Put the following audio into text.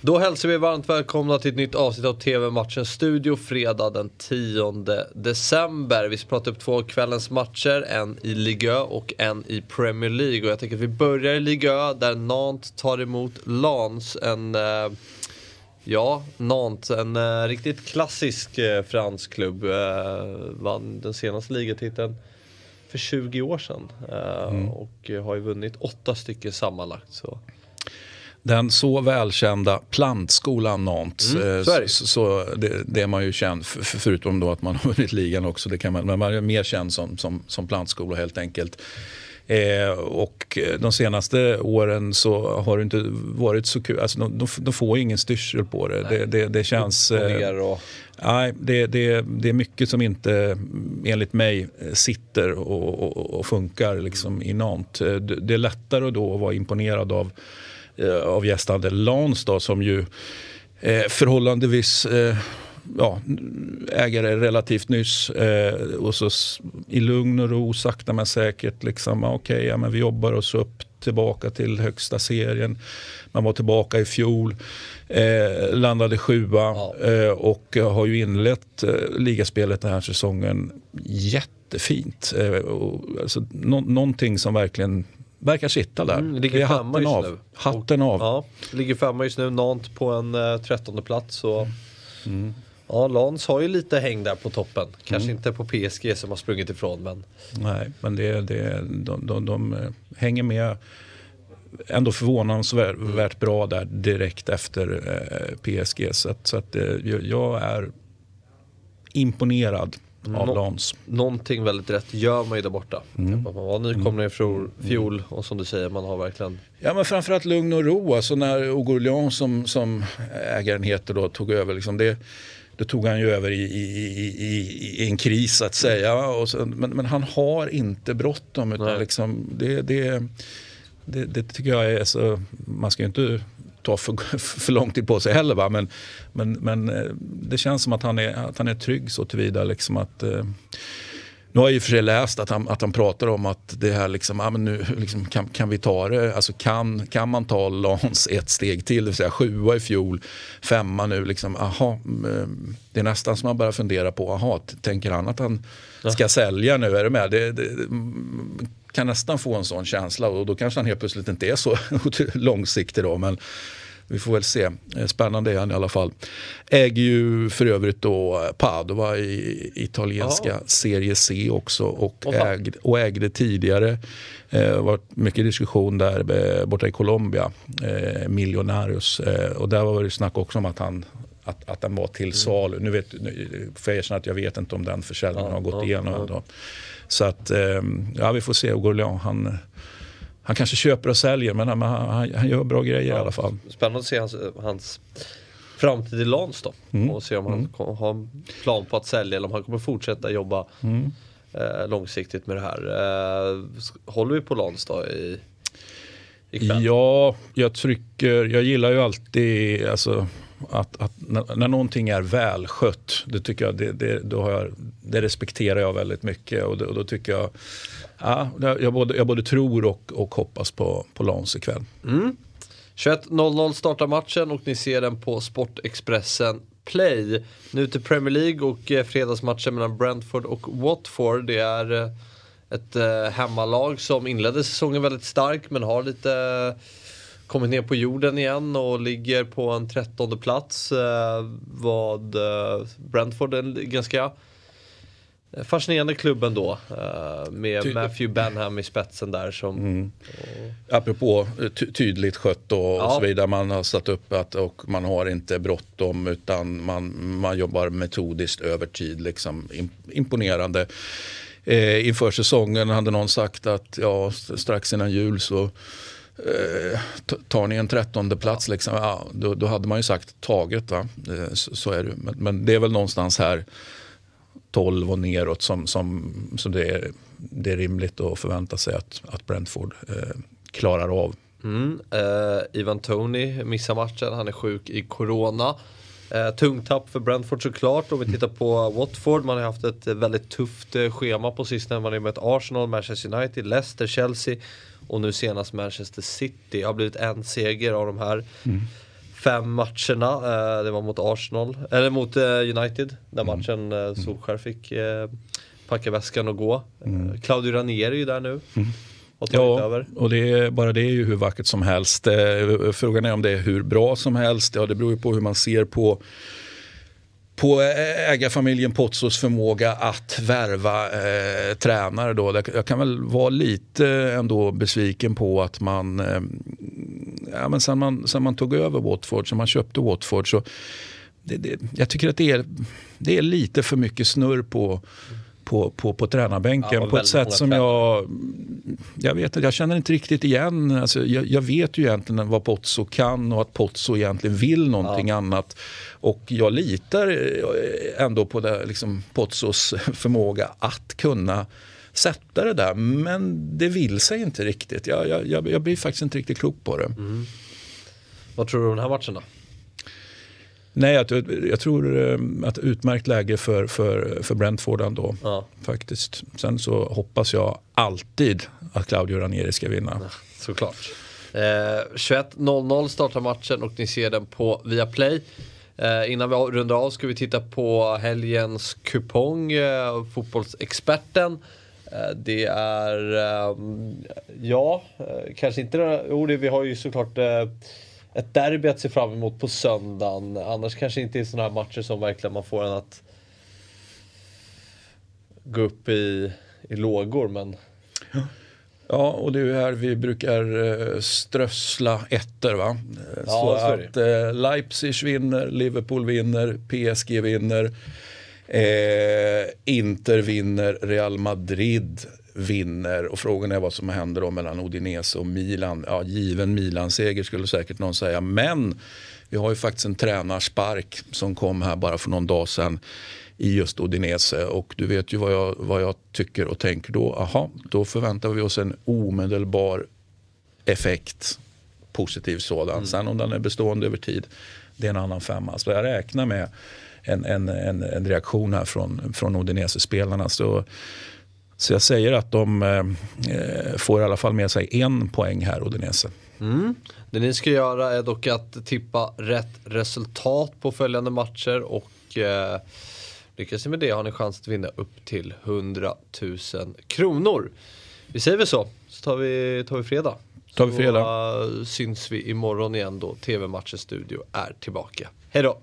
Då hälsar vi varmt välkomna till ett nytt avsnitt av TV-matchen Studio fredag den 10 december. Vi ska prata upp två kvällens matcher, en i Ligue 1 och en i Premier League. Och jag tänker att vi börjar i Ligue 1 där Nantes tar emot Lens. En, eh, ja, Nantes, en eh, riktigt klassisk eh, fransk klubb. Eh, vann den senaste ligatiteln för 20 år sedan. Eh, mm. Och har ju vunnit åtta stycken sammanlagt. Så den så välkända plantskolan Nantes. Mm, så, så, så det, det, är man ju känd för, förutom då att man har vunnit ligan också. Det kan man, men man är mer känd som, som, som plantskola helt enkelt. Eh, och de senaste åren så har det inte varit så kul. Alltså de, de, de får ingen styrsel på det. Det, det, det, känns... Eh. Nej, det, det, det är mycket som inte enligt mig sitter och, och, och funkar liksom i Nantes. Det, det är lättare då att vara imponerad av Eh, av gästande Lans då, som ju eh, förhållandevis eh, ja, ägare relativt nyss eh, och så i lugn och ro, sakta men säkert, liksom, okej, okay, ja, men vi jobbar oss upp tillbaka till högsta serien. Man var tillbaka i fjol, eh, landade sjua ja. eh, och har ju inlett eh, ligaspelet den här säsongen jättefint. Eh, och, alltså, no någonting som verkligen verkar sitta där. Mm, ligger hatten av. Nu. Hatten av. Ja, ligger femma just nu, Nantes på en uh, trettonde plats. Så. Mm. Ja, Lans har ju lite häng där på toppen. Kanske mm. inte på PSG som har sprungit ifrån men... Nej, men det, det, de, de, de eh, hänger med ändå förvånansvärt bra där direkt efter eh, PSG. Så, att, så att, eh, jag är imponerad av Nå Lans. Någonting väldigt rätt gör man ju där borta. Mm. Man var nykomling i fjol, mm. fjol och som du säger, man har verkligen... Ja men framförallt lugn och ro. Alltså när Augurlian som, som ägaren heter då tog över. Liksom det, det tog han ju över i, i, i, i en kris att säga. Och så, men, men han har inte bråttom. Utan liksom, det, det, det, det, tycker jag är så, man ska ju inte ta för, för lång tid på sig heller. Va? Men, men, men eh, det känns som att han är, att han är trygg så tillvida liksom att eh, nu har jag i och för sig läst att han, att han pratar om att det här liksom, ah, men nu liksom, kan, kan vi ta det, alltså kan, kan man ta Lans ett steg till, det vill säga sjua i fjol, femma nu, liksom, aha, eh, det är nästan som man börjar fundera på, aha, tänker han att han ska ja. sälja nu, är du med? Det, det, kan nästan få en sån känsla och då kanske han helt plötsligt inte är så långsiktig då. Men vi får väl se. Eh, spännande är han i alla fall. Äger ju för övrigt då Padova i italienska Aha. Serie C också och, ägde, och ägde tidigare, det eh, var mycket diskussion där eh, borta i Colombia, eh, Milionarius. Eh, och där var det snack också om att han att, att den var till mm. salu. Nu vet, nu, får jag att jag vet inte om den försäljningen ja, har gått ja, igenom. Ja. Så att, ja vi får se. Gourlian, han, han kanske köper och säljer men han, han, han gör bra grejer ja, i alla fall. Spännande att se hans, hans framtid i Lans då. Mm. Och se om han mm. har en plan på att sälja eller om han kommer fortsätta jobba mm. eh, långsiktigt med det här. Eh, håller vi på Lans då i, ikväll? Ja, jag trycker, jag gillar ju alltid alltså, att, att när, när någonting är välskött, det, tycker jag, det, det, då har jag, det respekterar jag väldigt mycket. Och, det, och då tycker jag ja, jag, både, jag både tror och, och hoppas på, på Lans ikväll. Mm. 21.00 startar matchen och ni ser den på Sportexpressen Play. Nu till Premier League och eh, fredagsmatchen mellan Brentford och Watford. Det är eh, ett eh, hemmalag som inledde säsongen väldigt starkt men har lite kommit ner på jorden igen och ligger på en trettonde plats. Eh, vad eh, Brentford är ganska Fascinerande klubb ändå. Med Ty Matthew Benham i spetsen där. Som, mm. och... Apropå ty tydligt skött och, ja. och, så vidare. Man har satt upp att och man har inte bråttom utan man, man jobbar metodiskt över tid. Liksom. Imponerande. Eh, inför säsongen hade någon sagt att ja, strax innan jul så eh, tar ni en trettonde plats, ja. liksom, ja, då, då, hade man ju sagt taget. Va? Eh, så, så, är det. Men, men det är väl någonstans här 12 och neråt som, som, som det, är, det är rimligt att förvänta sig att, att Brentford eh, klarar av. Mm, eh, Ivan Tony missar matchen, han är sjuk i corona. Eh, tungtapp för Brentford såklart. Om vi tittar på Watford, man har haft ett väldigt tufft eh, schema på sistone. Man har mött Arsenal, Manchester United, Leicester, Chelsea och nu senast Manchester City. Har blivit en seger av de här. Mm fem matcherna. Eh, det var mot Arsenal, eller mot eh, United. Den mm. matchen eh, Solskär fick eh, packa väskan och gå. Mm. Claudio Ranieri är ju där nu. Mm. Och ja, över. och det är, bara det är ju hur vackert som helst. Frågan är om det är hur bra som helst. Ja, det beror ju på hur man ser på på eh, ägarfamiljen Pozzos förmåga att värva eh, tränare. Då. Jag kan väl vara lite eh, ändå besviken på att man, eh, ja, men sen, man sen man tog över Watford, sen man köpte Watford så det, det, jag tycker att det är, det är lite för mycket snurr på på, på, på tränarbänken ja, på ett sätt som jag... Jag vet jag känner inte riktigt igen. Alltså, jag, jag, vet ju egentligen vad Pozzo kan och att Pozzo egentligen vill någonting ja. annat. Och jag litar eh, ändå på det, liksom, Pozzos förmåga att kunna sätta det där. Men det vill sig inte riktigt. Jag, jag, jag blir faktiskt inte riktigt klok på det. Mm. Vad tror du om den här matchen då? Nej, jag, jag tror eh, att utmärkt läge för, för, för Brentford ändå. Ja. Faktiskt. Sen så hoppas jag alltid att Claudio Ranieri ska vinna. Ja, såklart. Eh, 21.00 startar matchen och ni ser den på Viaplay. Eh, innan vi rundar av ska vi titta på helgens kupong, eh, Fotbollsexperten. Eh, det är, eh, ja, kanske inte, jo det, vi har ju såklart ett derby att se fram emot på söndagen. Annars kanske inte är sådana här matcher som verkligen man får en att gå upp i, i lågor. Men... Ja, och det är ju här vi brukar eh, strössla ettor. Va? Ja, så att eh, Leipzig vinner, Liverpool vinner, PSG vinner, eh, Inter vinner, Real Madrid vinner och frågan är vad som händer då mellan Udinese och Milan. Ja, given Milan-seger skulle säkert någon säga. Men vi har ju faktiskt en tränarspark som kom här bara för någon dag sedan i just Udinese och du vet ju vad jag, vad jag tycker och tänker då. Aha, då förväntar vi oss en omedelbar effekt, positiv sådan. Mm. Sen om den är bestående över tid, det är en annan femma. Så jag räknar med en, en, en, en reaktion här från, från Udinese-spelarna. Så så jag säger att de eh, får i alla fall med sig en poäng här, Udinese. Mm. Det ni ska göra är dock att tippa rätt resultat på följande matcher och eh, lyckas ni med det har ni chans att vinna upp till 100 000 kronor. Vi säger väl så, så tar vi, tar vi fredag. Tar vi fredag. Så uh, syns vi imorgon igen då TV-matchens studio är tillbaka. Hej då!